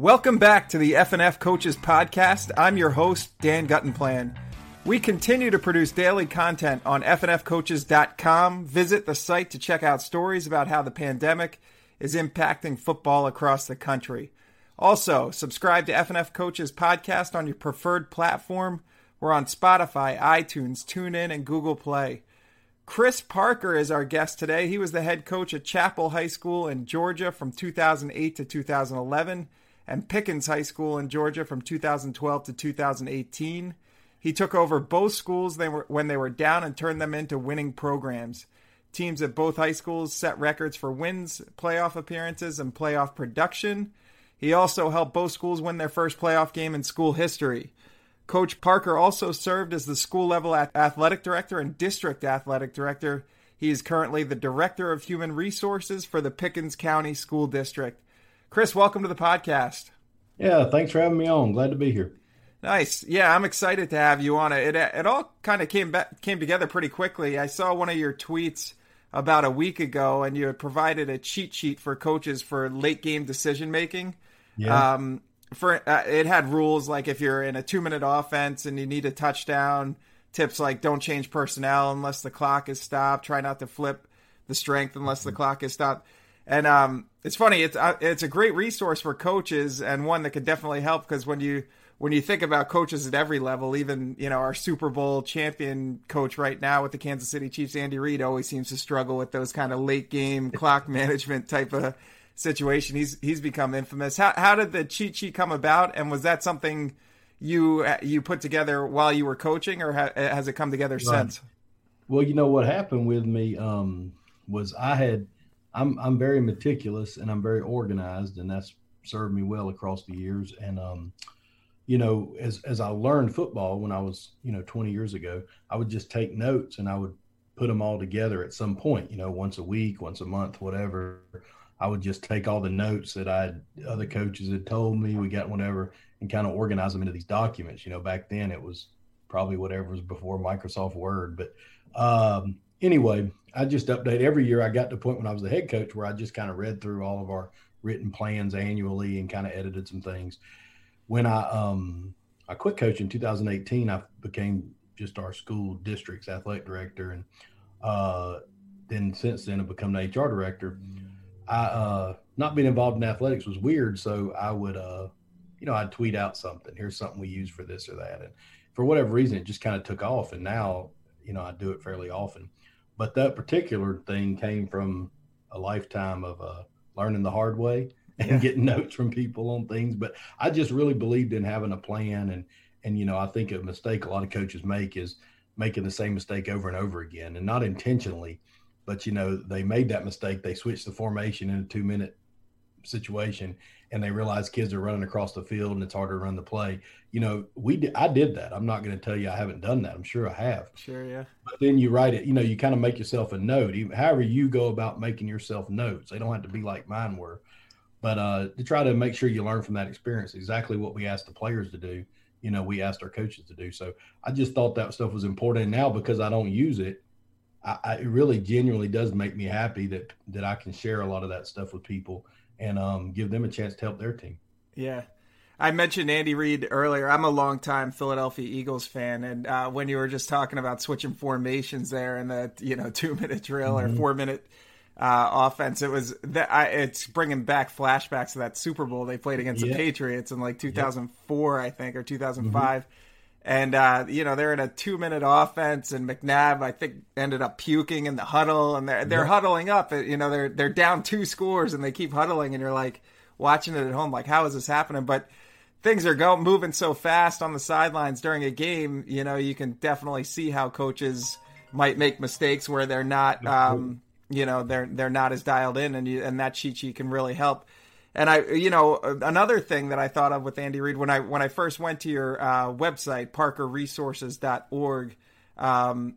Welcome back to the FNF Coaches Podcast. I'm your host, Dan Guttenplan. We continue to produce daily content on FNFcoaches.com. Visit the site to check out stories about how the pandemic is impacting football across the country. Also, subscribe to FNF Coaches Podcast on your preferred platform. We're on Spotify, iTunes, TuneIn, and Google Play. Chris Parker is our guest today. He was the head coach at Chapel High School in Georgia from 2008 to 2011 and Pickens High School in Georgia from 2012 to 2018. He took over both schools when they were down and turned them into winning programs. Teams at both high schools set records for wins, playoff appearances, and playoff production. He also helped both schools win their first playoff game in school history. Coach Parker also served as the school level athletic director and district athletic director. He is currently the director of human resources for the Pickens County School District. Chris, welcome to the podcast. Yeah, thanks for having me on. Glad to be here. Nice. Yeah, I'm excited to have you on it. It, it all kind of came back, came together pretty quickly. I saw one of your tweets about a week ago, and you had provided a cheat sheet for coaches for late game decision making. Yeah. Um, for uh, it had rules like if you're in a two minute offense and you need a touchdown, tips like don't change personnel unless the clock is stopped. Try not to flip the strength unless the clock is stopped. And um, it's funny. It's uh, it's a great resource for coaches and one that could definitely help because when you when you think about coaches at every level, even you know our Super Bowl champion coach right now with the Kansas City Chiefs, Andy Reid, always seems to struggle with those kind of late game clock management type of situation. He's he's become infamous. How how did the cheat sheet come about, and was that something you you put together while you were coaching, or ha- has it come together right. since? Well, you know what happened with me um, was I had I'm I'm very meticulous and I'm very organized, and that's served me well across the years. And um, you know, as as I learned football when I was you know 20 years ago, I would just take notes and I would put them all together at some point. You know, once a week, once a month, whatever. I would just take all the notes that I other coaches had told me, we got whatever, and kind of organize them into these documents. You know, back then it was probably whatever was before Microsoft Word, but um, anyway, I just update every year. I got to the point when I was the head coach where I just kind of read through all of our written plans annually and kind of edited some things. When I um I quit coaching in 2018, I became just our school district's athletic director, and uh, then since then I've become the HR director. I uh, not being involved in athletics was weird, so I would uh, you know I'd tweet out something. Here's something we use for this or that, and for whatever reason, it just kind of took off, and now you know I do it fairly often. But that particular thing came from a lifetime of uh, learning the hard way and yeah. getting notes from people on things. But I just really believed in having a plan. And, and, you know, I think a mistake a lot of coaches make is making the same mistake over and over again and not intentionally, but, you know, they made that mistake. They switched the formation in a two minute situation and they realize kids are running across the field and it's harder to run the play. You know, we did, I did that. I'm not going to tell you I haven't done that. I'm sure I have. Sure, yeah. But then you write it. You know, you kind of make yourself a note. Even, however, you go about making yourself notes. They don't have to be like mine were, but uh, to try to make sure you learn from that experience. Exactly what we asked the players to do. You know, we asked our coaches to do. So I just thought that stuff was important. And now because I don't use it, I, I, it really genuinely does make me happy that that I can share a lot of that stuff with people and um, give them a chance to help their team. Yeah. I mentioned Andy Reid earlier. I'm a longtime Philadelphia Eagles fan, and uh, when you were just talking about switching formations there and the you know two minute drill mm-hmm. or four minute uh, offense, it was that I, it's bringing back flashbacks to that Super Bowl they played against yeah. the Patriots in like 2004, yeah. I think, or 2005. Mm-hmm. And uh, you know they're in a two minute offense, and McNabb I think ended up puking in the huddle, and they're they're huddling up. You know they're they're down two scores, and they keep huddling, and you're like watching it at home, like how is this happening? But things are going moving so fast on the sidelines during a game. You know you can definitely see how coaches might make mistakes where they're not, um, you know, they're they're not as dialed in, and you, and that cheat sheet can really help. And I, you know, another thing that I thought of with Andy Reid when I when I first went to your uh, website, ParkerResources.org, um,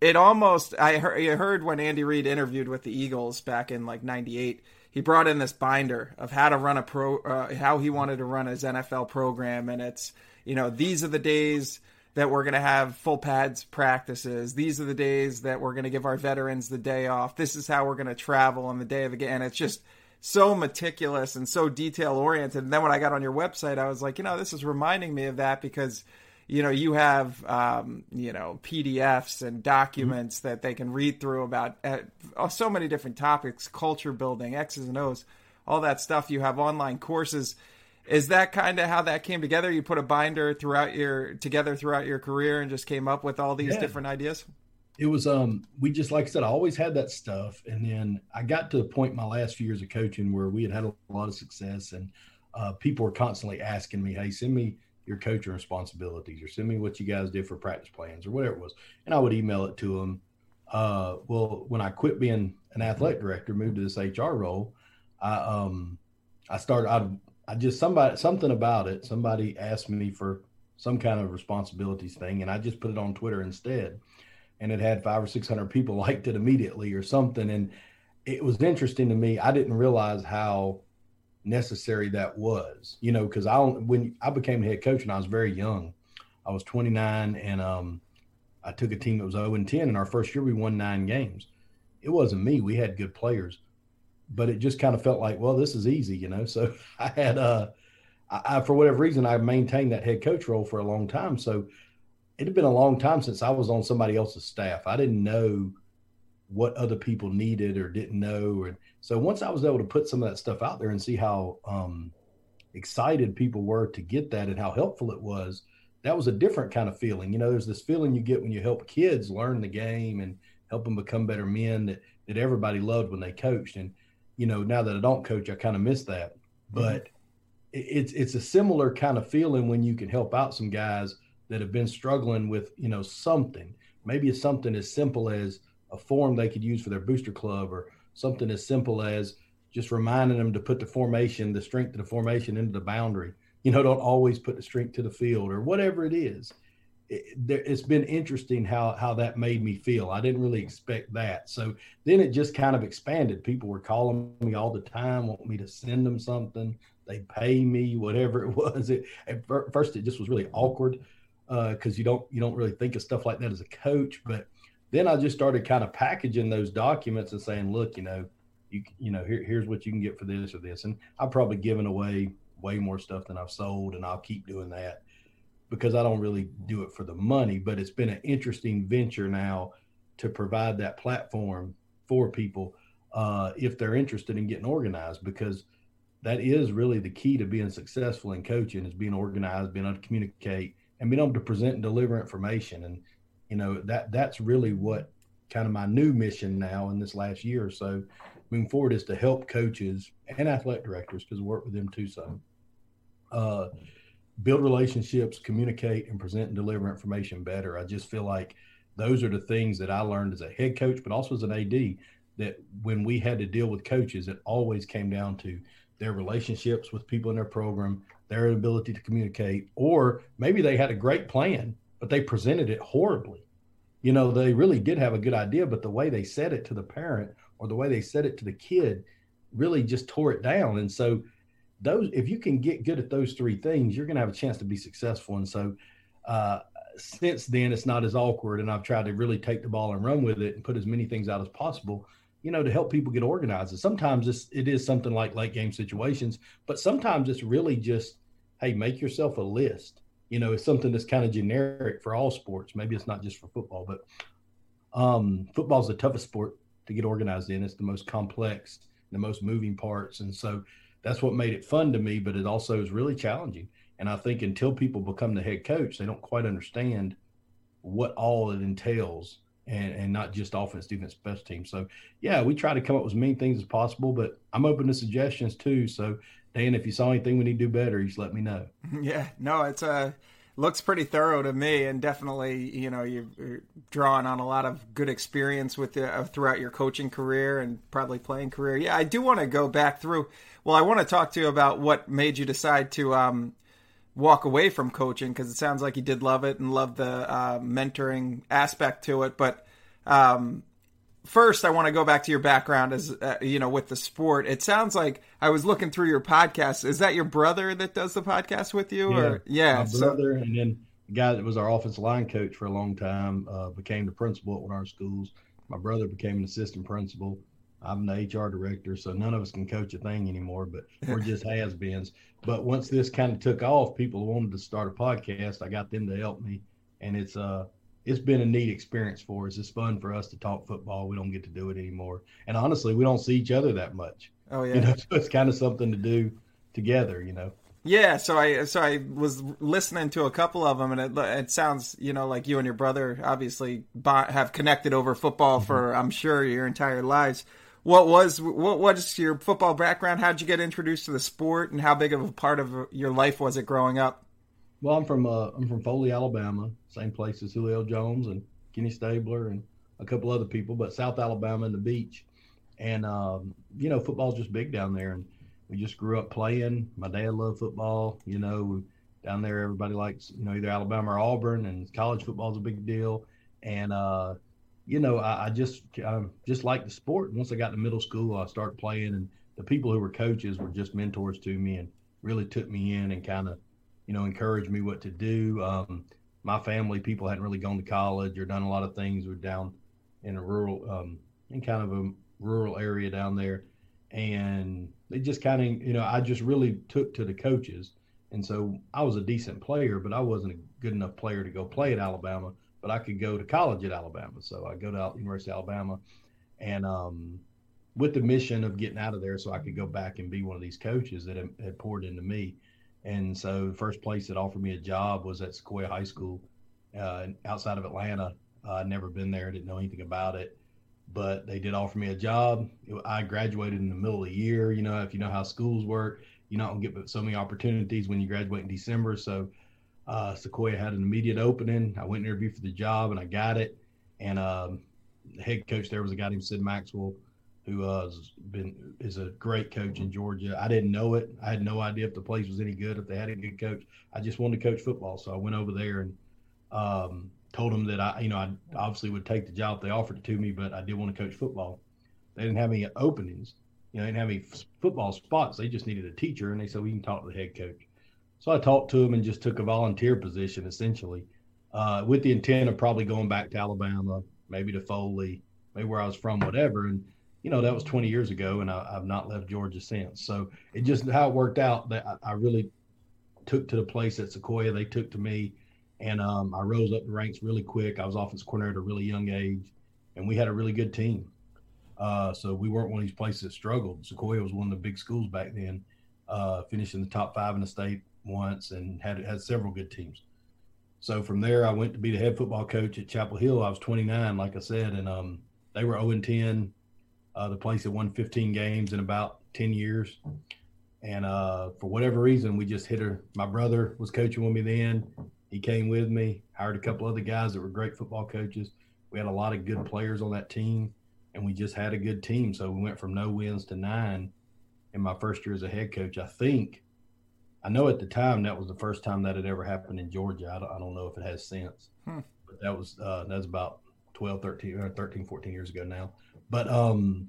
it almost I heard, I heard when Andy Reid interviewed with the Eagles back in like '98. He brought in this binder of how to run a pro, uh, how he wanted to run his NFL program, and it's you know these are the days that we're going to have full pads practices. These are the days that we're going to give our veterans the day off. This is how we're going to travel on the day of the game. And it's just so meticulous and so detail oriented. And then when I got on your website, I was like, you know, this is reminding me of that because you know you have um, you know PDFs and documents mm-hmm. that they can read through about uh, so many different topics, culture building, X's and O's, all that stuff. You have online courses. Is that kind of how that came together? You put a binder throughout your together throughout your career and just came up with all these yeah. different ideas. It was um we just like I said I always had that stuff and then I got to the point my last few years of coaching where we had had a lot of success and uh, people were constantly asking me, "Hey, send me your coaching responsibilities or send me what you guys did for practice plans or whatever it was. And I would email it to them. Uh, well, when I quit being an athletic director, moved to this HR role, I, um, I started, I, I just, somebody, something about it, somebody asked me for some kind of responsibilities thing. And I just put it on Twitter instead. And it had five or 600 people liked it immediately or something. And it was interesting to me. I didn't realize how necessary that was, you know, because I when I became head coach when I was very young, I was 29 and um, I took a team that was 0 and 10. In our first year, we won nine games. It wasn't me; we had good players, but it just kind of felt like, well, this is easy, you know. So I had, uh, I for whatever reason, I maintained that head coach role for a long time. So it had been a long time since I was on somebody else's staff. I didn't know what other people needed or didn't know. And so once I was able to put some of that stuff out there and see how um, excited people were to get that and how helpful it was, that was a different kind of feeling. You know, there's this feeling you get when you help kids learn the game and help them become better men that, that everybody loved when they coached. And, you know, now that I don't coach, I kind of miss that. Mm-hmm. But mm-hmm. it's it's a similar kind of feeling when you can help out some guys that have been struggling with, you know, something. Maybe it's something as simple as a form they could use for their booster club or something as simple as just reminding them to put the formation, the strength of the formation into the boundary. You know, don't always put the strength to the field or whatever it is. It, has been interesting how how that made me feel. I didn't really expect that. So then it just kind of expanded. People were calling me all the time, want me to send them something. They pay me, whatever it was. It, at first, it just was really awkward because uh, you don't you don't really think of stuff like that as a coach, but then I just started kind of packaging those documents and saying, look, you know, you you know, here, here's what you can get for this or this. And I've probably given away way more stuff than I've sold, and I'll keep doing that because I don't really do it for the money. But it's been an interesting venture now to provide that platform for people uh, if they're interested in getting organized because that is really the key to being successful in coaching is being organized, being able to communicate, and being able to present and deliver information. And you know that that's really what kind of my new mission now in this last year or so moving forward is to help coaches and athletic directors because I work with them too so uh, build relationships communicate and present and deliver information better i just feel like those are the things that i learned as a head coach but also as an ad that when we had to deal with coaches it always came down to their relationships with people in their program their ability to communicate or maybe they had a great plan but they presented it horribly. You know, they really did have a good idea, but the way they said it to the parent or the way they said it to the kid really just tore it down. And so, those, if you can get good at those three things, you're going to have a chance to be successful. And so, uh, since then, it's not as awkward, and I've tried to really take the ball and run with it and put as many things out as possible. You know, to help people get organized. And sometimes it's, it is something like late game situations, but sometimes it's really just, hey, make yourself a list you know, it's something that's kind of generic for all sports. Maybe it's not just for football, but um, football is the toughest sport to get organized in. It's the most complex, the most moving parts, and so that's what made it fun to me. But it also is really challenging. And I think until people become the head coach, they don't quite understand what all it entails, and and not just offense, defense, special teams. So yeah, we try to come up with as many things as possible, but I'm open to suggestions too. So Dan, if you saw anything we need to do better, just let me know. Yeah, no, it's a uh, looks pretty thorough to me, and definitely, you know, you've drawn on a lot of good experience with the, uh, throughout your coaching career and probably playing career. Yeah, I do want to go back through. Well, I want to talk to you about what made you decide to um, walk away from coaching because it sounds like you did love it and love the uh, mentoring aspect to it, but. Um, first I want to go back to your background as uh, you know with the sport. It sounds like I was looking through your podcast. Is that your brother that does the podcast with you? Yeah, or yeah, my brother, and then the guy that was our offensive line coach for a long time uh, became the principal at one of our schools. My brother became an assistant principal, I'm the HR director, so none of us can coach a thing anymore, but we're just has beens. But once this kind of took off, people wanted to start a podcast. I got them to help me, and it's uh it's been a neat experience for us. It's fun for us to talk football. We don't get to do it anymore, and honestly, we don't see each other that much. Oh yeah, you know, so it's kind of something to do together. You know. Yeah, so I so I was listening to a couple of them, and it, it sounds you know like you and your brother obviously have connected over football mm-hmm. for I'm sure your entire lives. What was what was your football background? How'd you get introduced to the sport, and how big of a part of your life was it growing up? Well, I'm from uh, I'm from Foley, Alabama, same place as Julio Jones and Kenny Stabler and a couple other people, but South Alabama and the beach. And um, you know, football's just big down there, and we just grew up playing. My dad loved football. You know, down there everybody likes you know either Alabama or Auburn, and college football is a big deal. And uh, you know, I, I just I just like the sport. Once I got to middle school, I started playing, and the people who were coaches were just mentors to me and really took me in and kind of, you know, encouraged me what to do. Um, my family, people hadn't really gone to college or done a lot of things. We're down in a rural, um, in kind of a rural area down there, and they just kind of, you know, I just really took to the coaches, and so I was a decent player, but I wasn't a good enough player to go play at Alabama but I could go to college at Alabama. So I go to University of Alabama, and um, with the mission of getting out of there, so I could go back and be one of these coaches that had, had poured into me. And so the first place that offered me a job was at Sequoyah High School uh, outside of Atlanta. Uh, I'd never been there, didn't know anything about it, but they did offer me a job. I graduated in the middle of the year. You know, if you know how schools work, not gonna get so many opportunities when you graduate in December. So uh, Sequoyah had an immediate opening. I went and interviewed for the job and I got it. And um, the head coach there was a guy named Sid Maxwell, who uh, has been is a great coach in Georgia. I didn't know it. I had no idea if the place was any good, if they had a good coach. I just wanted to coach football, so I went over there and um, told them that I, you know, I obviously would take the job if they offered it to me, but I did want to coach football. They didn't have any openings. You know, they didn't have any football spots. They just needed a teacher, and they said we can talk to the head coach. So I talked to him and just took a volunteer position essentially, uh, with the intent of probably going back to Alabama, maybe to Foley, maybe where I was from, whatever. And you know that was 20 years ago, and I, have not left Georgia since. So it just how it worked out that I, I really took to the place at Sequoyah. They took to me, and um, I rose up the ranks really quick. I was offensive coordinator at a really young age, and we had a really good team. Uh, so we weren't one of these places that struggled. Sequoyah was one of the big schools back then, uh, finishing the top five in the state once and had had several good teams. So from there, I went to be the head football coach at Chapel Hill. I was 29, like I said, and um, they were 0 and 10. Uh, the place that won 15 games in about 10 years. And uh, for whatever reason, we just hit her. My brother was coaching with me then. He came with me, hired a couple other guys that were great football coaches. We had a lot of good players on that team, and we just had a good team. So we went from no wins to nine in my first year as a head coach. I think I know at the time that was the first time that had ever happened in Georgia. I don't, I don't know if it has since, hmm. but that was uh, that was about 12, 13, or 13, 14 years ago now. But um,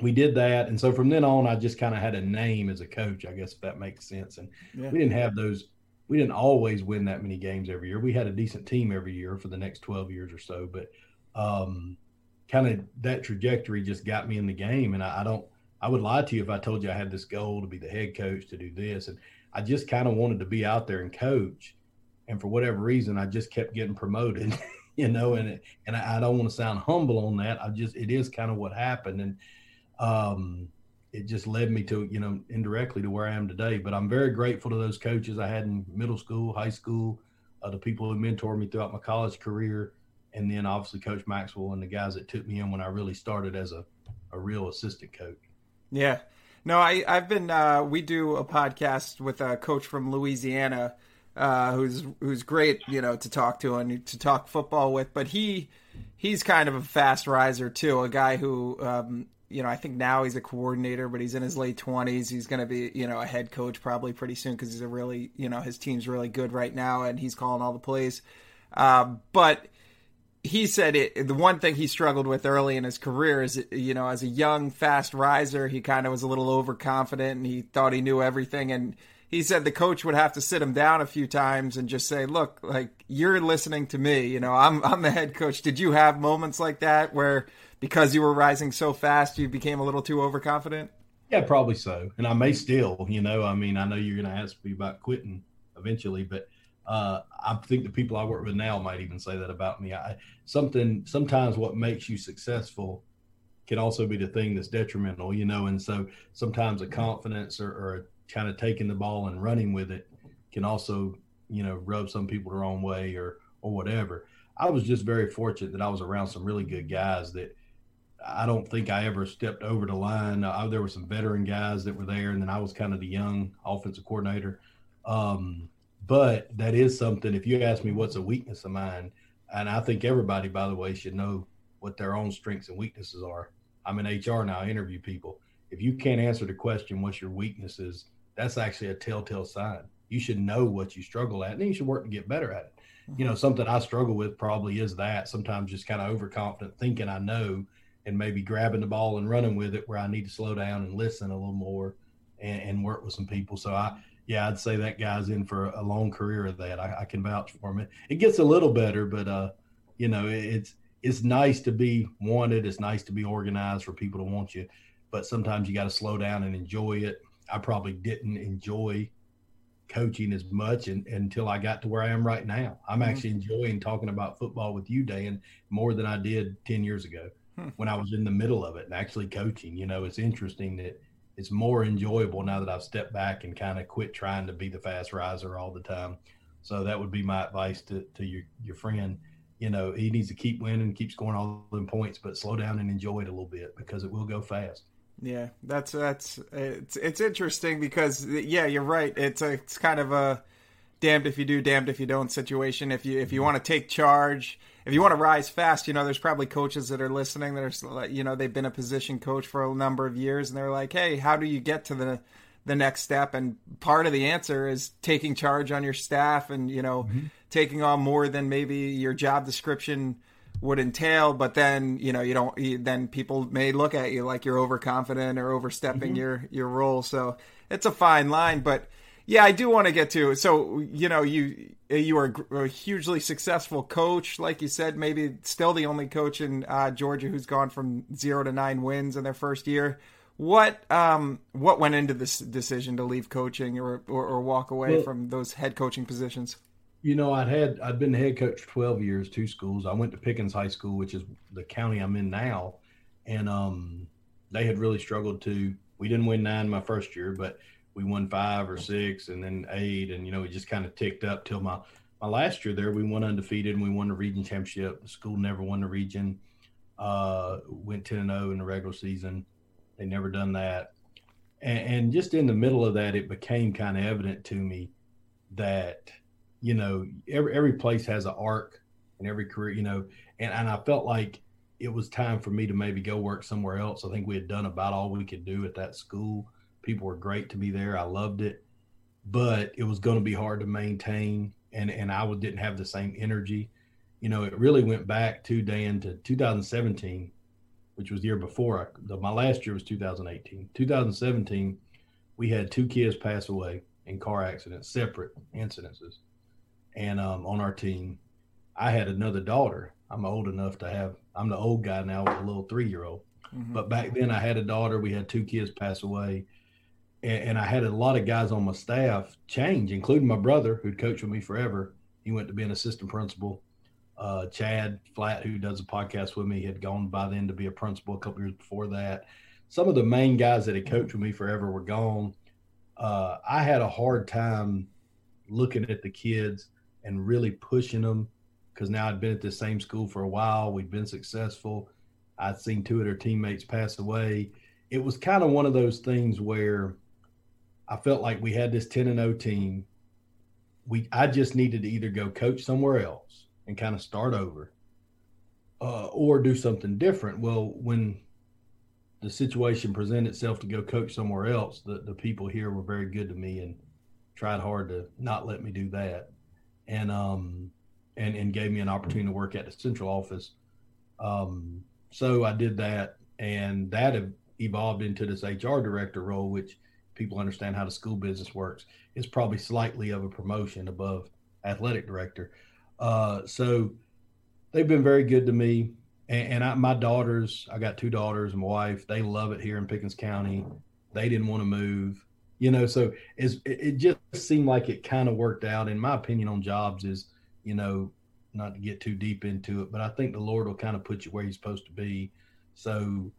we did that, and so from then on, I just kind of had a name as a coach. I guess if that makes sense. And yeah. we didn't have those. We didn't always win that many games every year. We had a decent team every year for the next twelve years or so, but um, kind of that trajectory just got me in the game. And I, I don't. I would lie to you if I told you I had this goal to be the head coach to do this and I just kind of wanted to be out there and coach. And for whatever reason, I just kept getting promoted, you know, and, and I, I don't want to sound humble on that. I just, it is kind of what happened. And, um, it just led me to, you know, indirectly to where I am today. But I'm very grateful to those coaches I had in middle school, high school, uh, the people who mentored me throughout my college career, and then obviously Coach Maxwell and the guys that took me in when I really started as a, a real assistant coach. Yeah. No, I I've been uh, we do a podcast with a coach from Louisiana uh, who's who's great, you know, to talk to and to talk football with. But he he's kind of a fast riser too, a guy who um, you know I think now he's a coordinator, but he's in his late twenties. He's going to be you know a head coach probably pretty soon because he's a really you know his team's really good right now and he's calling all the plays. Uh, but he said it, the one thing he struggled with early in his career is, you know, as a young, fast riser, he kind of was a little overconfident and he thought he knew everything. And he said the coach would have to sit him down a few times and just say, "Look, like you're listening to me. You know, I'm I'm the head coach. Did you have moments like that where because you were rising so fast, you became a little too overconfident? Yeah, probably so. And I may still, you know, I mean, I know you're going to ask me about quitting eventually, but uh, I think the people I work with now might even say that about me. I something sometimes what makes you successful can also be the thing that's detrimental, you know. And so sometimes a confidence or, or kind of taking the ball and running with it can also, you know, rub some people the wrong way or or whatever. I was just very fortunate that I was around some really good guys that I don't think I ever stepped over the line. There were some veteran guys that were there, and then I was kind of the young offensive coordinator. Um, but that is something. If you ask me what's a weakness of mine, and I think everybody, by the way, should know what their own strengths and weaknesses are. I'm in HR now. I interview people. If you can't answer the question, "What's your weaknesses?" That's actually a telltale sign. You should know what you struggle at, and then you should work to get better at it you know, mm-hmm. something I struggle with probably is that sometimes just kind of overconfident thinking I know and maybe grabbing the ball and running with it where I need to slow down and listen a little more and, and work with some people. So I, yeah, I'd say that guy's in for a long career of that. I, I can vouch for him. It, it gets a little better, but, uh, you know, it, it's, it's nice to be wanted. It's nice to be organized for people to want you, but sometimes you got to slow down and enjoy it. I probably didn't enjoy coaching as much and, until I got to where I am right now. I'm mm-hmm. actually enjoying talking about football with you, Dan, more than I did 10 years ago hmm. when I was in the middle of it and actually coaching. You know, it's interesting that it's more enjoyable now that I've stepped back and kind of quit trying to be the fast riser all the time. So that would be my advice to, to your, your friend. You know, he needs to keep winning, keep scoring all them points, but slow down and enjoy it a little bit because it will go fast. Yeah, that's that's it's it's interesting because yeah, you're right. It's a, it's kind of a damned if you do, damned if you don't situation. If you if you want to take charge, if you want to rise fast, you know, there's probably coaches that are listening that are you know they've been a position coach for a number of years and they're like, hey, how do you get to the the next step? And part of the answer is taking charge on your staff and you know mm-hmm. taking on more than maybe your job description would entail but then you know you don't you, then people may look at you like you're overconfident or overstepping mm-hmm. your your role so it's a fine line but yeah i do want to get to so you know you you are a hugely successful coach like you said maybe still the only coach in uh, georgia who's gone from zero to nine wins in their first year what um what went into this decision to leave coaching or or, or walk away well, from those head coaching positions you know, I'd had I'd been head coach for 12 years, two schools. I went to Pickens High School, which is the county I'm in now, and um, they had really struggled to. We didn't win nine my first year, but we won five or six, and then eight, and you know, it just kind of ticked up till my my last year there. We won undefeated, and we won the region championship. The school never won the region. Uh, went 10 and 0 in the regular season. They never done that, and, and just in the middle of that, it became kind of evident to me that you know, every every place has an arc and every career, you know, and, and I felt like it was time for me to maybe go work somewhere else. I think we had done about all we could do at that school. People were great to be there. I loved it, but it was going to be hard to maintain, and and I didn't have the same energy. You know, it really went back to Dan to 2017, which was the year before. I, the, my last year was 2018. 2017, we had two kids pass away in car accidents, separate incidences and um, on our team, I had another daughter. I'm old enough to have. I'm the old guy now with a little three year old. Mm-hmm. But back then, I had a daughter. We had two kids pass away, and, and, I had a lot of guys on my staff change, including my brother, who'd coached with me forever. He went to be an assistant principal. Uh, Chad Flat, who does a podcast with me, had gone by then to be a principal a couple years before that. Some of the main guys that had coached with me forever were gone. Uh, I had a hard time looking at the kids and really pushing them because now I'd been at the same school for a while. We'd been successful. I'd seen two of their teammates pass away. It was kind of one of those things where I felt like we had this 10 and 0 team. We I just needed to either go coach somewhere else and kind of start over uh, or do something different. Well, when the situation presented itself to go coach somewhere else, the, the people here were very good to me and tried hard to not let me do that and um and and gave me an opportunity to work at the central office. Um, so I did that, and that evolved into this HR director role, which people understand how the school business works. It's probably slightly of a promotion above athletic director. Uh, so they've been very good to me. and, and I, my daughters, I got two daughters and my wife. They love it here in Pickens County. They didn't want to move, you know. So it, it just seemed like it kind of worked out. In my opinion, on jobs is, you know, not to get too deep into it, but I think the Lord will kind of put you where He's supposed to be. So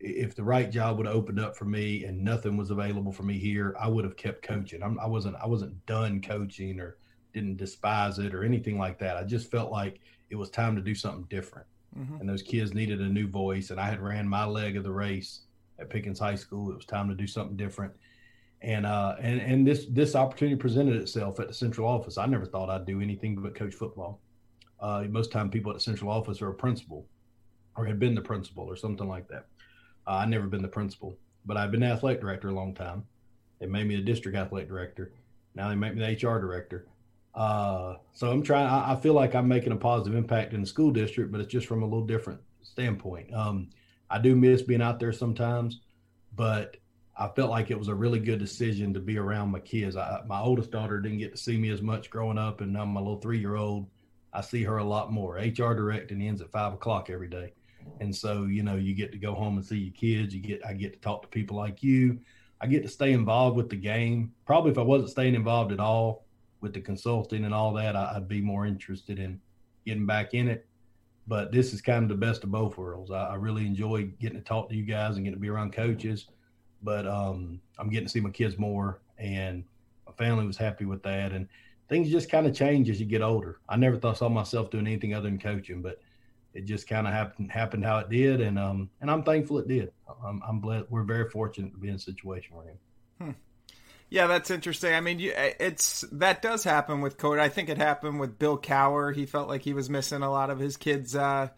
if the right job would have opened up for me and nothing was available for me here, I would have kept coaching. I'm, I wasn't I wasn't done coaching or didn't despise it or anything like that. I just felt like it was time to do something different. Mm-hmm. And those kids needed a new voice. And I had ran my leg of the race at Pickens High School. It was time to do something different. And uh, and and this this opportunity presented itself at the central office. I never thought I'd do anything but coach football. Uh, most time, people at the central office are a principal, or had been the principal, or something like that. Uh, I never been the principal, but I've been the athletic director a long time. They made me the district athletic director. Now they make me the HR director. Uh, so I'm trying. I, I, feel like I'm making a positive impact in the school district, but it's just from a little different standpoint. Um, I do miss being out there sometimes, but I felt like it was a really good decision to be around my kids. I, my oldest daughter didn't get to see me as much growing up, and now my little three year old, I see her a lot more. HR directing ends at five o'clock every day, and so you know you get to go home and see your kids. You get I get to talk to people like you. I get to stay involved with the game. Probably if I wasn't staying involved at all, with the consulting and all that, I, would be more interested in getting back in it. But this is kind of the best of both worlds. I, I really enjoy getting to talk to you guys and getting to be around coaches. But um, I'm getting to see my kids more, and my family was happy with that. And things just kind of change as you get older. I never thought saw myself doing anything other than coaching, but it just kind of happened happened how it did, and um, and I'm thankful it did. I'm, I'm blessed. We're very fortunate to be in a situation we're in. Hmm. Yeah, that's interesting. I mean, it's that does happen with Cody. I think it happened with Bill Cowher. He felt like he was missing a lot of his kids' uh,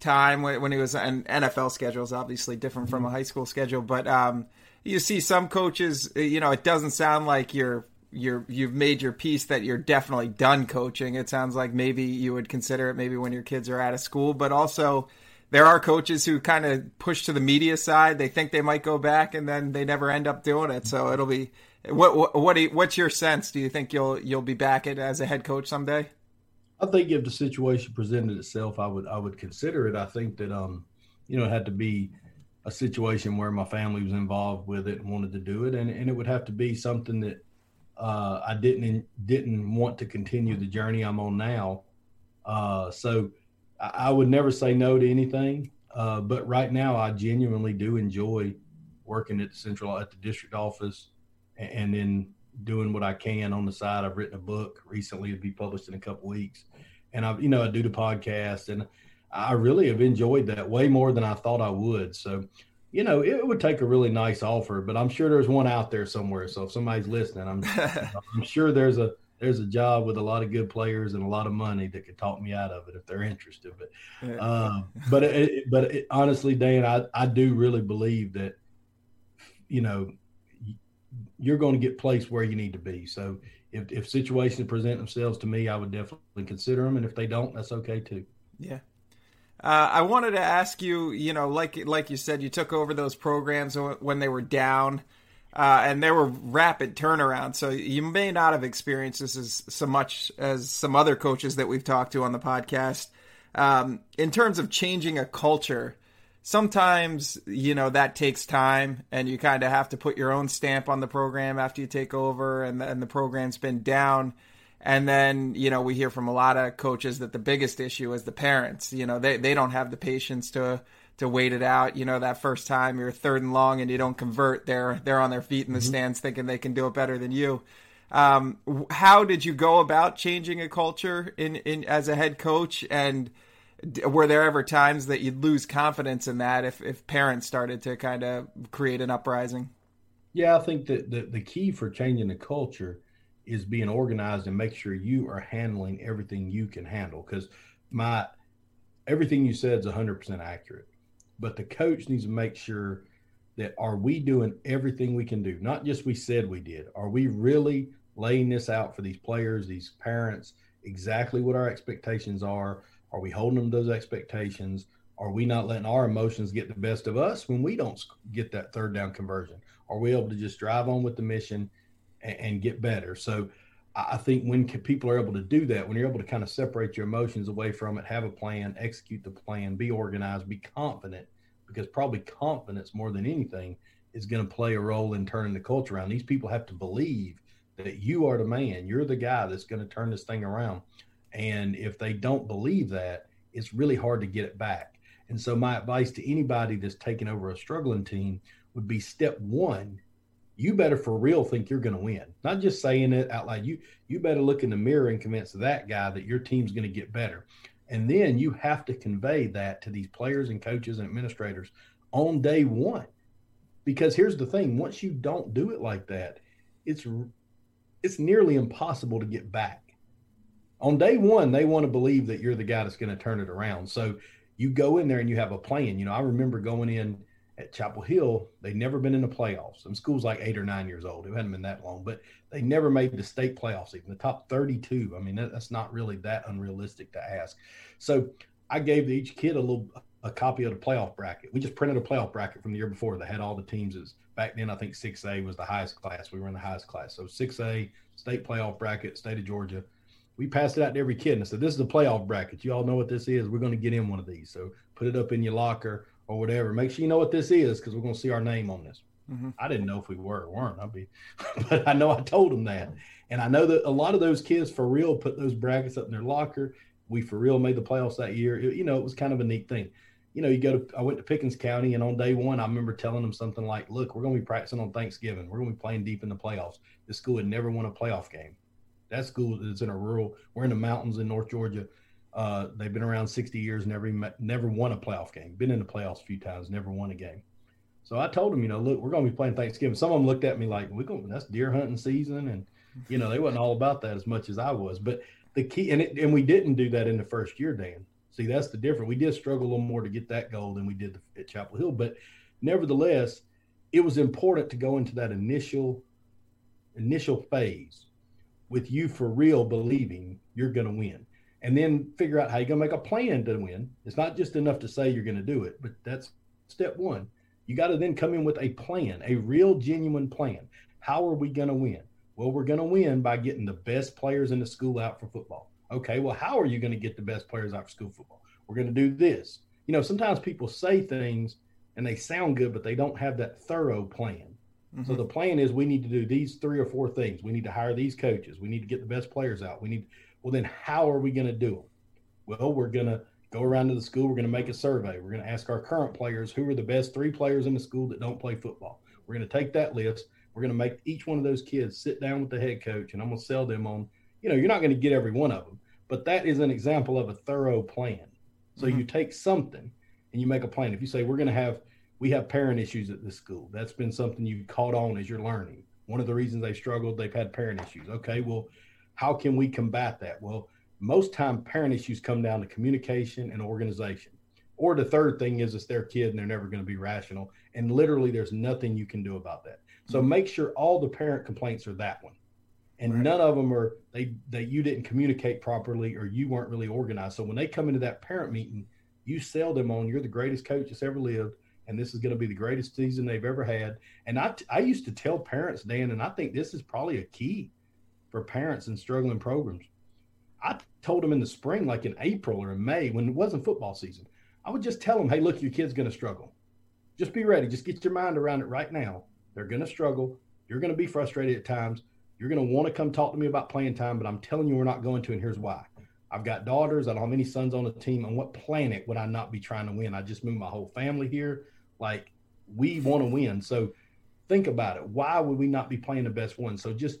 time when, when he was an NFL schedule is obviously different from a high school schedule. But um, you see some coaches, you know, it doesn't sound like you're you're you've made your piece that you're definitely done coaching. It sounds like maybe you would consider it maybe when your kids are out of school, but also there are coaches who kind of push to the media side. They think they might go back, and then they never end up doing it. So it'll be what what, what what's your sense? Do you think you'll you'll be back at, as a head coach someday? I think if the situation presented itself, I would I would consider it. I think that um, you know, it had to be a situation where my family was involved with it and wanted to do it, and and it would have to be something that uh, I didn't didn't want to continue the journey I'm on now. Uh, so I, I, would never say no to anything. Uh, but right now, I genuinely do enjoy working at the central at the district office and then doing what I can on the side. I've written a book recently to be published in a couple weeks, and I've you know, I do the podcast, and I really have enjoyed that way more than I thought I would. So, you know, it would take a really nice offer, but I'm sure there's one out there somewhere. So if somebody's listening, I'm I'm sure there's a there's a job with a lot of good players and a lot of money that could talk me out of it if they're interested. But, um, but it, but it, honestly, Dan, I I do really believe that, you know, you're going to get placed where you need to be. So if, if situations present themselves to me, I would definitely consider them. And if they don't, that's okay too. Yeah. Uh, I wanted to ask you, you know, like like you said, you took over those programs when they were down, uh, and they were rapid turnaround. So you may not have experienced this as so much as some other coaches that we've talked to on the podcast. Um, in terms of changing a culture, sometimes you know that takes time and you kind of have to put your own stamp on the program after you take over and the, and the program's been down and then you know we hear from a lot of coaches that the biggest issue is the parents you know they, they don't have the patience to to wait it out you know that first time you're third and long and you don't convert they're they're on their feet in the mm-hmm. stands thinking they can do it better than you um, how did you go about changing a culture in, in as a head coach and were there ever times that you'd lose confidence in that if, if parents started to kind of create an uprising? Yeah, I think that the, the key for changing the culture is being organized and make sure you are handling everything you can handle. Because my everything you said is 100% accurate, but the coach needs to make sure that are we doing everything we can do? Not just we said we did. Are we really laying this out for these players, these parents, exactly what our expectations are? Are we holding them to those expectations? Are we not letting our emotions get the best of us when we don't get that third down conversion? Are we able to just drive on with the mission and, get better? So I think when people are able to do that, when you're able to kind of separate your emotions away from it, have a plan, execute the plan, be organized, be confident, because probably confidence more than anything is going to play a role in turning the culture around. These people have to believe that you are the man, you're the guy that's going to turn this thing around. And if they don't believe that, it's really hard to get it back. And so, my advice to anybody that's taking over a struggling team would be step one you better for real think you're going to win. Not just saying it out loud. You you better look in the mirror and convince that guy that your team's going to get better. And then you have to convey that to these players and coaches and administrators on day one. Because here's the thing, once you don't do it like that, it's it's nearly impossible to get back. On day 1, they want to believe that you're the guy that's going to turn it around. So you go in there and you have a plan. You know, I remember going in at Chapel Hill, they'd never been in the playoffs. Some schools like eight or nine years old. It hadn't been that long, but they never made the state playoffs, even the top 32. I mean, that, that's not really that unrealistic to ask. So I gave each kid a little a copy of the playoff bracket. We just printed a playoff bracket from the year before that had all the teams. As back then, I think 6A was the highest class. We were in the highest class. So 6A state playoff bracket, state of Georgia. We passed it out to every kid and I said, "This is the playoff bracket. You all know what this is. We're going to get in one of these. So put it up in your locker." Or whatever. Make sure you know what this is because we're going to see our name on this. Mm-hmm. I didn't know if we were or weren't. I'd be, but I know I told them that, and I know that a lot of those kids for real put those brackets up in their locker. We for real made the playoffs that year. It, you know, it was kind of a neat thing. You know, you go to I went to Pickens County, and on day one, I remember telling them something like, "Look, we're going to be practicing on Thanksgiving. We're going to be playing deep in the playoffs. This school had never won a playoff game. That school is in a rural. We're in the mountains in North Georgia." Uh, they've been around 60 years, never never won a playoff game. Been in the playoffs a few times, never won a game. So I told them, you know, look, we're going to be playing Thanksgiving. Some of them looked at me like, "We're going, that's deer hunting season," and you know, they wasn't all about that as much as I was. But the key, and it, and we didn't do that in the first year, Dan. See, that's the difference. We did struggle a little more to get that goal than we did at Chapel Hill, but nevertheless, it was important to go into that initial initial phase with you for real believing you're going to win and then figure out how you're going to make a plan to win. It's not just enough to say you're going to do it, but that's step one. You got to then come in with a plan, a real, genuine plan. How are we going to win? Well, we're going to win by getting the best players in the school out for football. Okay, well, how are you going to get the best players out for school football? We're going to do this. You know, sometimes people say things and they sound good, but they don't have that thorough plan. Mm-hmm. So the plan is we need to do these three or four things. We need to hire these coaches. We need to get the best players out. We need well, then how are we going to do them? Well, we're going to go around to the school. We're going to make a survey. We're going to ask our current players who are the best three players in the school that don't play football. We're going to take that list. We're going to make each one of those kids sit down with the head coach, and I'm going to sell them on. You know, you're not going to get every one of them, but that is an example of a thorough plan. So mm-hmm. you take something and you make a plan. If you say we're going to have we have parent issues at this school, that's been something you've caught on as you're learning. One of the reasons they've struggled, they've had parent issues. Okay, well, how can we combat that? Well, most time parent issues come down to communication and organization. Or the third thing is it's their kid and they're never going to be rational. And literally there's nothing you can do about that. So mm-hmm. make sure all the parent complaints are that one. And right. none of them are they that you didn't communicate properly or you weren't really organized. So when they come into that parent meeting, you sell them on you're the greatest coach that's ever lived and this is going to be the greatest season they've ever had. And I, I used to tell parents, Dan, and I think this is probably a key for parents in struggling programs. I told them in the spring, like in April or in May, when it wasn't football season, I would just tell them, hey, look, your kid's going to struggle. Just be ready. Just get your mind around it right now. They're going to struggle. You're going to be frustrated at times. You're going to want to come talk to me about playing time, but I'm telling you, we're not going to. And here's why. I've got daughters. I don't have any sons on the team. On what planet would I not be trying to win? I just moved my whole family here. Like, we want to win. So think about it. Why would we not be playing the best one? So just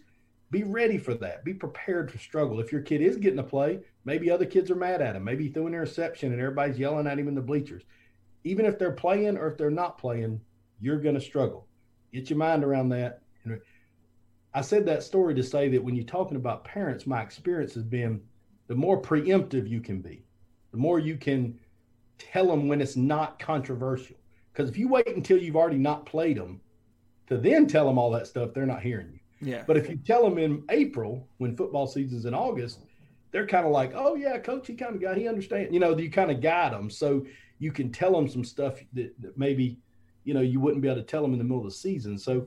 be ready for that. Be prepared to struggle. If your kid is getting a play, maybe other kids are mad at him. Maybe he threw an interception and everybody's yelling at him in the bleachers. Even if they're playing or if they're not playing, you're going to struggle. Get your mind around that. I said that story to say that when you're talking about parents, my experience has been the more preemptive you can be, the more you can tell them when it's not controversial. Because if you wait until you've already not played them to then tell them all that stuff, they're not hearing you. Yeah. But if you tell them in April when football season's in August, they're kind of like, oh yeah, coach, he kind of got, he understands. You know, you kind of guide them so you can tell them some stuff that, that maybe, you know, you wouldn't be able to tell them in the middle of the season. So,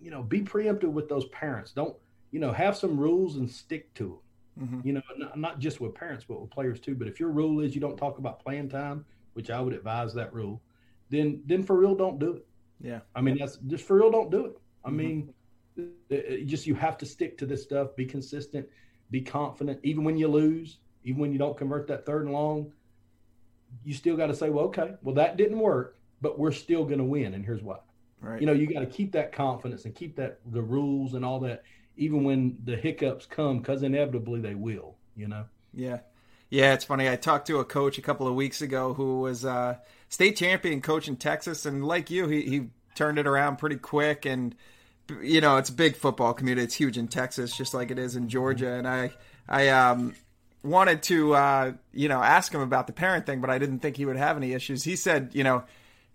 you know, be preemptive with those parents. Don't you know, have some rules and stick to them. Mm-hmm. You know, not, not, just with parents, but with players too. But if your rule is you don't talk about playing time, which I would advise that rule, then then for real, don't do it. Yeah. I mean, that's just for real, don't do it. I mm-hmm. mean, it, just you have to stick to this stuff. Be consistent. Be confident. Even when you lose, even when you don't convert that third and long, you still got to say, well, okay, well that didn't work, but we're still going to win, and here's why. Right. You know, you got to keep that confidence and keep that the rules and all that even when the hiccups come, because inevitably they will. You know. Yeah. Yeah, it's funny. I talked to a coach a couple of weeks ago who was a state champion coach in Texas, and like you, he, he turned it around pretty quick. And you know, it's a big football community. It's huge in Texas, just like it is in Georgia. And I, I um, wanted to, uh, you know, ask him about the parent thing, but I didn't think he would have any issues. He said, you know,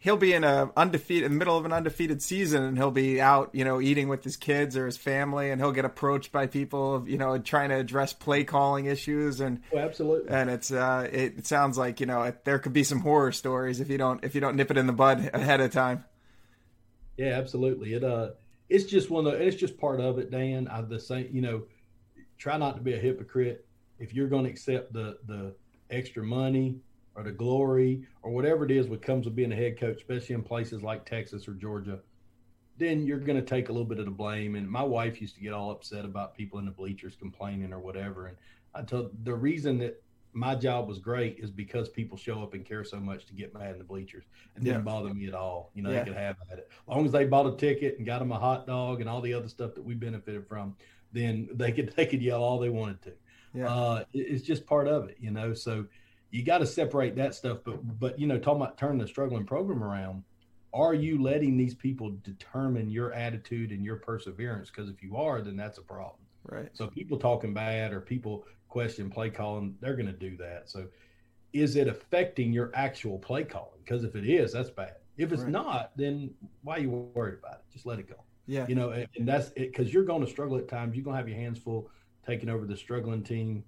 he'll be in a undefeated in the middle of an undefeated season and he'll be out you know eating with his kids or his family and he'll get approached by people you know trying to address play calling issues and oh, absolutely. and it's uh it, it sounds like you know it, there could be some horror stories if you don't if you don't nip it in the bud ahead of time. Yeah absolutely. It uh it's just one of the, it's just part of it dan. I the same you know try not to be a hypocrite. If you're going to accept the the extra money or the glory or whatever it is what comes with being a head coach, especially in places like Texas or Georgia, then you're going to take a little bit of the blame. And my wife used to get all upset about people in the bleachers complaining or whatever. And I told the reason that my job was great is because people show up and care so much to get mad in the bleachers. It didn't yeah. bother me at all. You know, yeah. they could have at it. As long as they bought a ticket and got them a hot dog and all the other stuff that we benefited from, then they could they could yell all they wanted to. Yeah. Uh, it's just part of it, you know. So you got to separate that stuff. But but you know, talking about turning the struggling program around, are you letting these people determine your attitude and your perseverance? Because if you are, then that's a problem. Right. So people talking bad or people question play calling, they're going to do that. So is it affecting your actual play calling? Because if it is, that's bad. If it's right. not, then why are you worried about it? Just let it go. Yeah. You know, and that's it because you're going to struggle at times. You're going to have your hands full taking over the struggling team.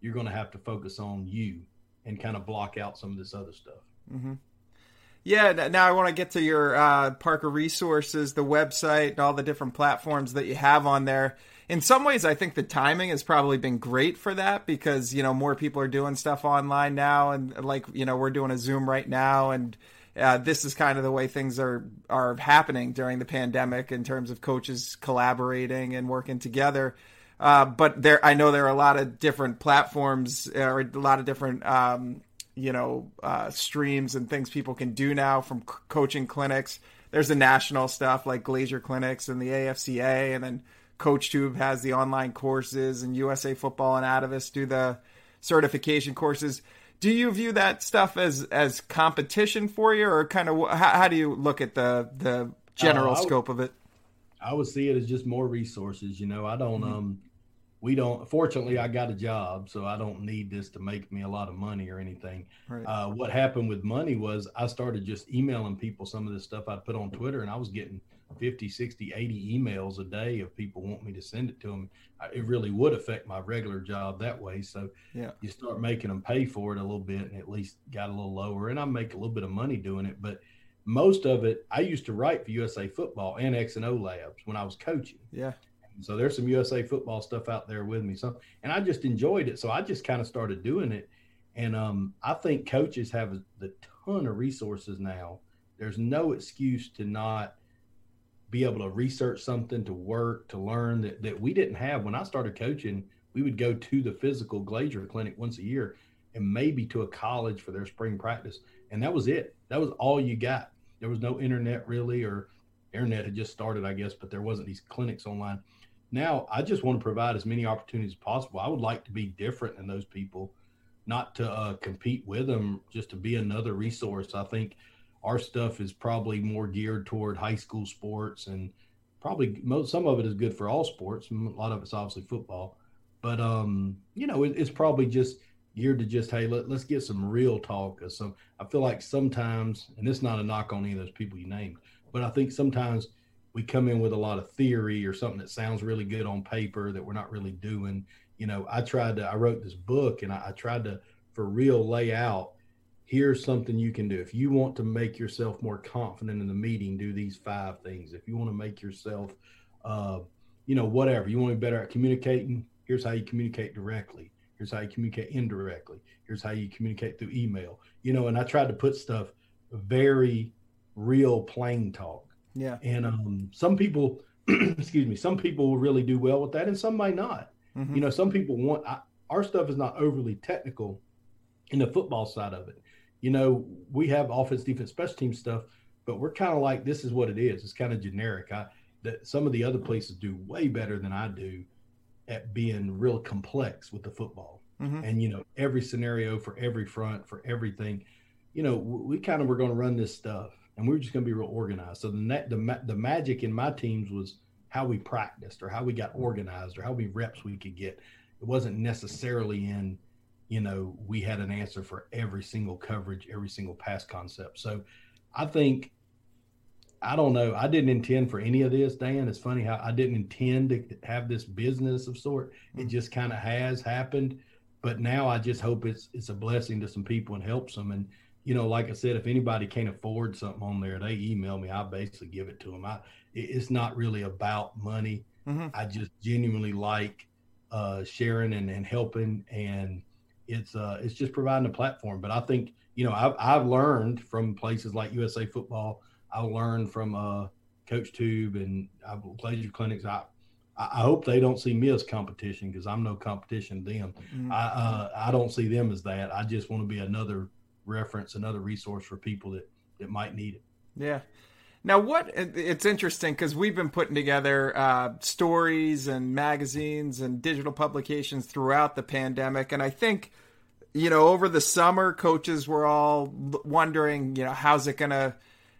You're going to have to focus on you and kind of block out some of this other stuff. Mm-hmm. Yeah, now I want to get to your uh, Parker resources, the website, and all the different platforms that you have on there. In some ways, I think the timing has probably been great for that because you know more people are doing stuff online now, and like you know we're doing a Zoom right now, and uh, this is kind of the way things are are happening during the pandemic in terms of coaches collaborating and working together. Uh, but there, I know there are a lot of different platforms or a lot of different, um, you know, uh, streams and things people can do now from c- coaching clinics. There's the national stuff like Glazier Clinics and the AFCA, and then CoachTube has the online courses, and USA Football and Atavist do the certification courses. Do you view that stuff as as competition for you, or kind of how, how do you look at the the general uh, scope of it? I would see it as just more resources. You know, I don't mm-hmm. um we don't fortunately i got a job so i don't need this to make me a lot of money or anything. Right. uh, what happened with money was i started just emailing people some of this stuff i'd put on twitter and i was getting 50 60 80 emails a day of people want me to send it to them it really would affect my regular job that way so yeah. you start making them pay for it a little bit and at least got a little lower and i make a little bit of money doing it but most of it i used to write for usa football and x and o labs when i was coaching. Yeah so there's some USA football stuff out there with me. So, and I just enjoyed it. So I just kind of started doing it. And um, I think coaches have the ton of resources now. There's no excuse to not be able to research something, to work, to learn that, that we didn't have. When I started coaching, we would go to the physical Glazier clinic once a year and maybe to a college for their spring practice. And that was it. That was all you got. There was no internet really, or internet had just started, I guess, but there wasn't these clinics online. Now, I just want to provide as many opportunities as possible. I would like to be different than those people, not to uh, compete with them, just to be another resource. I think our stuff is probably more geared toward high school sports and probably most, some of it is good for all sports. A lot of it's obviously football, but um, you know, it, it's probably just geared to just hey, let, us get some real talk. Some I feel like sometimes, and it's not a knock on any of those people you named, but I think sometimes we come in with a lot of theory or something that sounds really good on paper that we're not really doing. You know, I tried to, I wrote this book and I, I tried to, for real, lay out here's something you can do. If you want to make yourself more confident in the meeting, do these five things. If you want to make yourself uh, you know, whatever. You want to be better at communicating? Here's how you communicate directly. Here's how you communicate indirectly. Here's how you communicate through email. You know, and I tried to put stuff very real plain talk. Yeah. And um, some people, excuse me, some people will really do well with that, and some might not. Mm-hmm. You know, some people want I, our stuff is not overly technical in the football side of it. You know, we have offense, defense, special team stuff, but we're kind of like this is what it is. It's kind of generic. I that some of the other places do way better than I do at being real complex with the football. Mm-hmm. And you know, every scenario for every front for everything. You know, we kind of were going to run this stuff, and we are just going to be real organized. So the the the magic in my teams was how we practiced, or how we got organized, or how many reps we could get. It wasn't necessarily in, you know, we had an answer for every single coverage, every single pass concept. So I think I don't know. I didn't intend for any of this, Dan. It's funny how I didn't intend to have this business of sort. It mm-hmm. just kind of has happened. But now I just hope it's it's a blessing to some people and helps them. And you know, like I said, if anybody can't afford something on there, they email me. I basically give it to them. I it's not really about money. Mm-hmm. I just genuinely like uh, sharing and, and helping, and it's uh, it's just providing a platform. But I think you know I've I've learned from places like USA Football I learned from uh, Coach Tube and I've Glazier clinics. I I hope they don't see me as competition because I'm no competition to them. Mm-hmm. I uh, I don't see them as that. I just want to be another reference, another resource for people that that might need it. Yeah. Now, what it's interesting because we've been putting together uh, stories and magazines and digital publications throughout the pandemic, and I think, you know, over the summer, coaches were all wondering, you know, how's it going to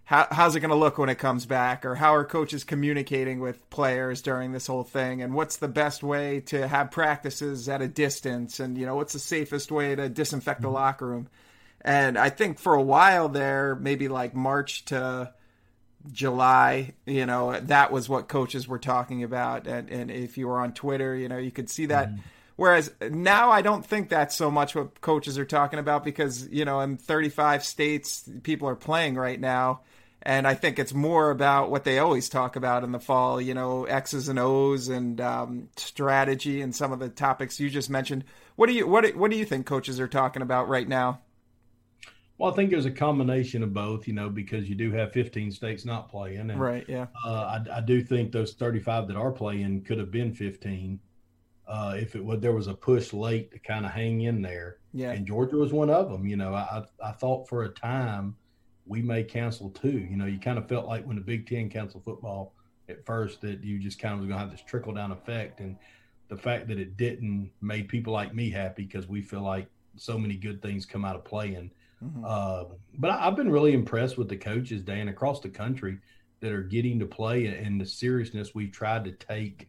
how, how's it going to look when it comes back or how are coaches communicating with players during this whole thing and what's the best way to have practices at a distance and you know what's the safest way to disinfect the mm-hmm. locker room and i think for a while there maybe like march to july you know that was what coaches were talking about and, and if you were on twitter you know you could see that mm. Whereas now I don't think that's so much what coaches are talking about because, you know, in 35 states, people are playing right now. And I think it's more about what they always talk about in the fall, you know, X's and O's and um, strategy and some of the topics you just mentioned. What do you what what do you think coaches are talking about right now? Well, I think it was a combination of both, you know, because you do have 15 states not playing, and right, yeah. Uh, I, I do think those 35 that are playing could have been 15 uh, if it would there was a push late to kind of hang in there. Yeah. And Georgia was one of them. You know, I I thought for a time we may cancel too. You know, you kind of felt like when the Big Ten canceled football at first that you just kind of was going to have this trickle down effect, and the fact that it didn't made people like me happy because we feel like so many good things come out of playing. Mm-hmm. Uh, but I, have been really impressed with the coaches, Dan, across the country that are getting to play and the seriousness we've tried to take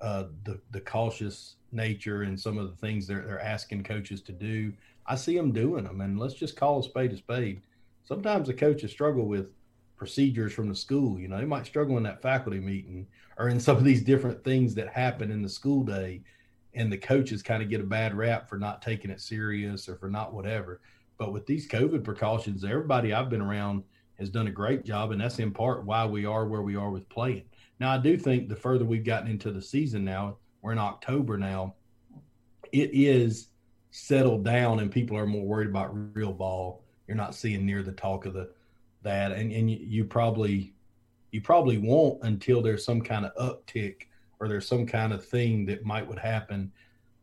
uh, the the cautious nature and some of the things they're they're asking coaches to do. I see them doing them, and let's just call a spade a spade. Sometimes the coaches struggle with procedures from the school. You know, they might struggle in that faculty meeting or in some of these different things that happen in the school day, and the coaches kind of get a bad rap for not taking it serious or for not whatever. But with these COVID precautions, everybody I've been around has done a great job, and that's in part why we are where we are with playing. Now, I do think the further we've gotten into the season now, we're in October now, it is settled down and people are more worried about real ball. You're not seeing near the talk of the that, and and you, you probably you probably won't until there's some kind of uptick or there's some kind of thing that might would happen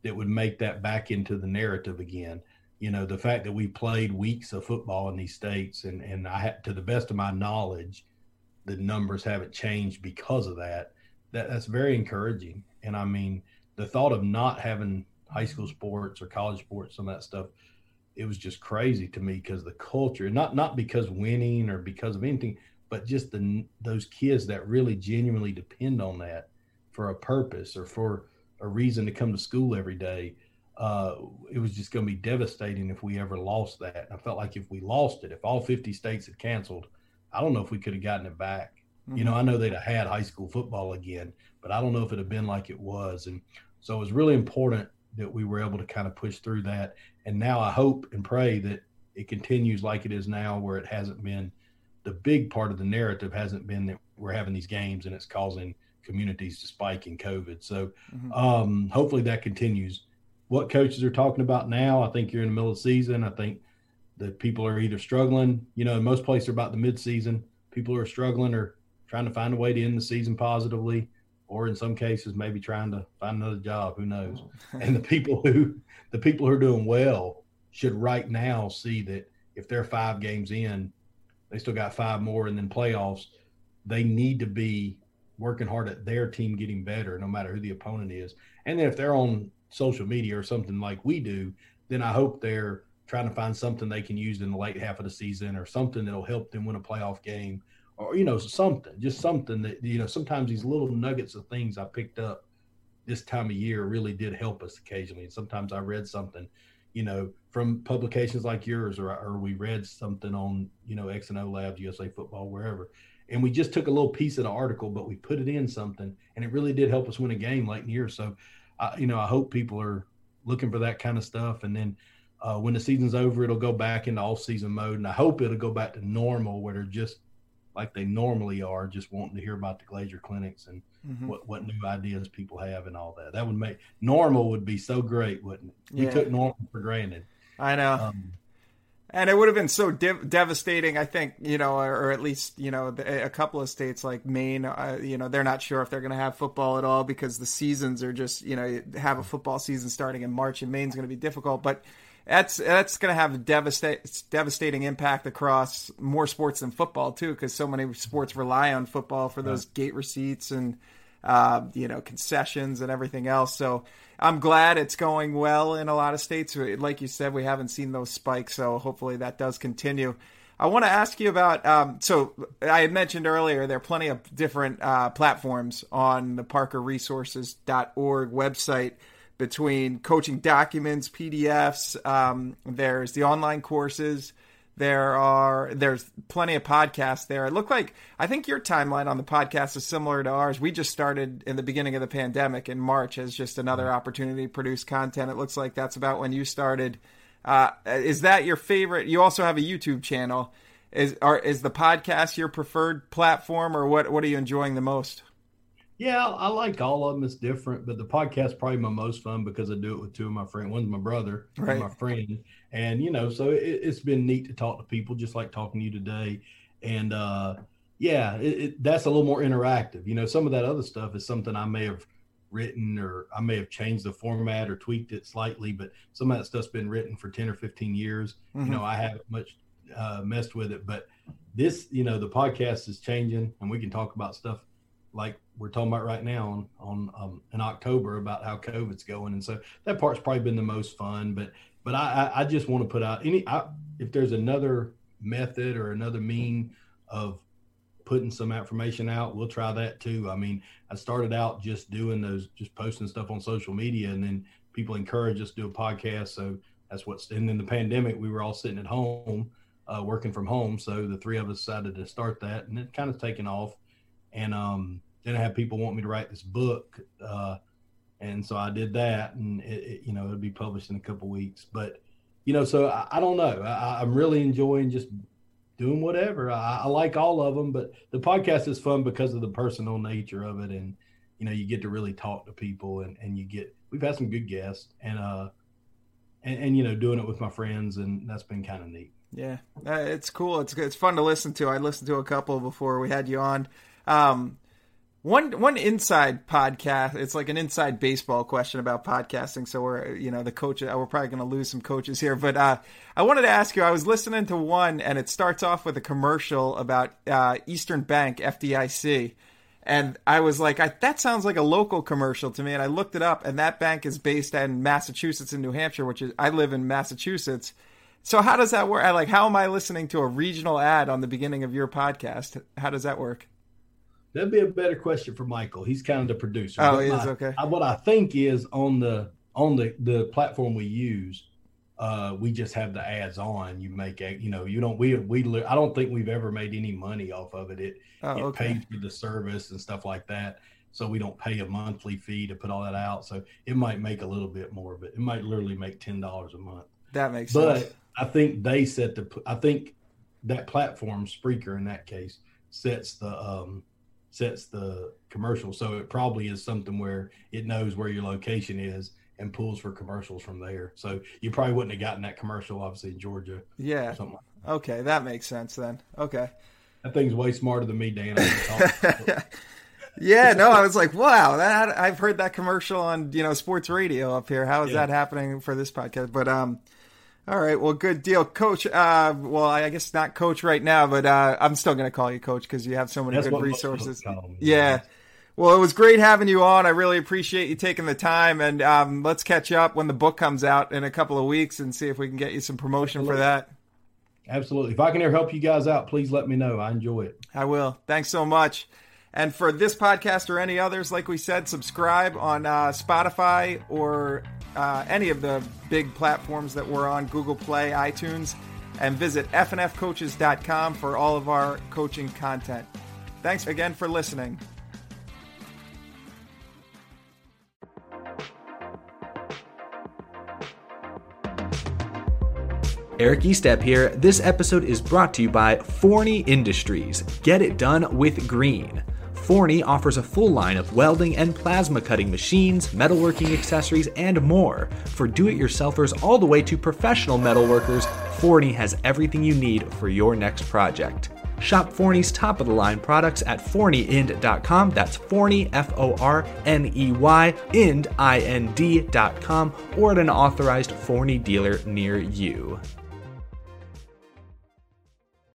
that would make that back into the narrative again. You know, the fact that we played weeks of football in these states, and and I had, to the best of my knowledge, the numbers haven't changed because of that. That that's very encouraging. And I mean, the thought of not having high school sports or college sports, some of that stuff, it was just crazy to me because the culture, not not because winning or because of anything, but just the those kids that really genuinely depend on that for a purpose or for a reason to come to school every day. Uh, it was just going to be devastating if we ever lost that. And I felt like if we lost it, if all 50 states had canceled, I don't know if we could have gotten it back. Mm-hmm. You know, mm-hmm. I know they'd have had high school football again, but I don't know if it'd have been like it was. And so it was really important that we were able to kind of push through that. And now I hope and pray that it continues like it is now, where it hasn't been the big part of the narrative hasn't been that we're having these games and it's causing communities to spike in COVID. So mm-hmm. um, hopefully that continues. What coaches are talking about now, I think you're in the middle of the season. I think that people are either struggling, you know, in most places are about the mid-season. People are struggling or trying to find a way to end the season positively, or in some cases maybe trying to find another job. Who knows? and the people who the people who are doing well should right now see that if they're five games in, they still got five more, and then playoffs. They need to be working hard at their team getting better, no matter who the opponent is. And then if they're on social media or something like we do, then I hope they're trying to find something they can use in the late half of the season or something that'll help them win a playoff game or, you know, something, just something that, you know, sometimes these little nuggets of things I picked up this time of year really did help us occasionally. And sometimes I read something, you know, from publications like yours or, or we read something on, you know, X and O Labs, USA Football, wherever and we just took a little piece of the article, but we put it in something, and it really did help us win a game late in the year. So, uh, you know, I hope people are looking for that kind of stuff, and then uh, when the season's over, it'll go back into off-season mode, and I hope it'll go back to normal, where they're just like they normally are, just wanting to hear about the Glazier clinics and mm-hmm. what what new ideas people have and all that. That would make normal would be so great, wouldn't it? We yeah. took normal for granted. I know. Um, and it would have been so dev- devastating, I think, you know, or, or, at least, you know, a couple of states like Maine, uh, you know, they're not sure if they're going to have football at all because the seasons are just, you know, have a football season starting in March and Maine's going to be difficult. But that's that's going to have a devasta- devastating impact across more sports than football too, because so many sports rely on football for those gate receipts and uh, you know concessions and everything else. So I'm glad it's going well in a lot of states. Like you said, we haven't seen those spikes, so hopefully that does continue. I want to ask you about. Um, so I had mentioned earlier there are plenty of different uh, platforms on the ParkerResources.org website between coaching documents, PDFs. Um, there's the online courses. There are there's plenty of podcasts there. It looked like I think your timeline on the podcast is similar to ours. We just started in the beginning of the pandemic in March as just another opportunity to produce content. It looks like that's about when you started. Uh, is that your favorite? You also have a YouTube channel. Is are is the podcast your preferred platform, or what? What are you enjoying the most? Yeah, I like all of them. It's different, but the podcast probably my most fun because I do it with two of my friends. One's my brother, right. my friend, and you know, so it, has been neat to talk to people, just like talking to you today. And uh, yeah, it, it, that's a little more interactive. You know, some of that other stuff is something I may have written or I may have changed the format or tweaked it slightly, but some of that stuff's been written for ten or fifteen years. Mm-hmm. You know, I haven't much uh, messed with it, but this, you know, the podcast is changing, and we can talk about stuff like we're talking about right now on, on um, in October about how COVID's going, and so that part's probably been the most fun. But but I I just want to put out any I, if there's another method or another mean of putting some information out, we'll try that too. I mean, I started out just doing those, just posting stuff on social media, and then people encouraged us to do a podcast. So that's what's. And then the pandemic, we were all sitting at home, uh, working from home. So the three of us decided to start that, and it kind of taken off. And um, then I had people want me to write this book, uh, and so I did that, and it, it, you know it'll be published in a couple weeks. But you know, so I, I don't know. I, am really enjoying just doing whatever. I, I, like all of them, but the podcast is fun because of the personal nature of it, and you know you get to really talk to people, and and you get we've had some good guests, and uh, and, and you know doing it with my friends, and that's been kind of neat. Yeah, uh, it's cool. It's it's fun to listen to. I listened to a couple before we had you on. Um, one one inside podcast. It's like an inside baseball question about podcasting. So we're you know the coach. Uh, we're probably going to lose some coaches here, but uh, I wanted to ask you. I was listening to one, and it starts off with a commercial about uh, Eastern Bank FDIC, and I was like, I, that sounds like a local commercial to me. And I looked it up, and that bank is based in Massachusetts and New Hampshire, which is I live in Massachusetts. So how does that work? I like how am I listening to a regional ad on the beginning of your podcast? How does that work? That'd be a better question for Michael. He's kind of the producer. Oh, he is okay. I, what I think is on the on the the platform we use, uh, we just have the ads on. You make a, you know, you don't we we I don't think we've ever made any money off of it. It oh, it okay. pays for the service and stuff like that. So we don't pay a monthly fee to put all that out. So it might make a little bit more, but it might literally make ten dollars a month. That makes but sense. But I think they set the. I think that platform Spreaker in that case sets the um sets the commercial. So it probably is something where it knows where your location is and pulls for commercials from there. So you probably wouldn't have gotten that commercial, obviously, in Georgia. Yeah. Like that. Okay, that makes sense then. Okay. That thing's way smarter than me, Dan. yeah, no, I was like, wow, that I've heard that commercial on you know sports radio up here. How is yeah. that happening for this podcast? But um, all right, well, good deal, Coach. Uh, well, I guess not Coach right now, but uh, I'm still going to call you Coach because you have so many That's good resources. Yeah. Well, it was great having you on. I really appreciate you taking the time, and um, let's catch up when the book comes out in a couple of weeks and see if we can get you some promotion Absolutely. for that. Absolutely. If I can ever help you guys out, please let me know. I enjoy it. I will. Thanks so much. And for this podcast or any others, like we said, subscribe on uh, Spotify or uh, any of the big platforms that we're on Google Play, iTunes, and visit fnfcoaches.com for all of our coaching content. Thanks again for listening. Eric Estep here. This episode is brought to you by Forney Industries. Get it done with green. Forney offers a full line of welding and plasma cutting machines, metalworking accessories, and more. For do it yourselfers all the way to professional metalworkers, Forney has everything you need for your next project. Shop Forney's top of the line products at forneyind.com. That's Forney, F O R N E Y, ind, I N D.com, or at an authorized Forney dealer near you.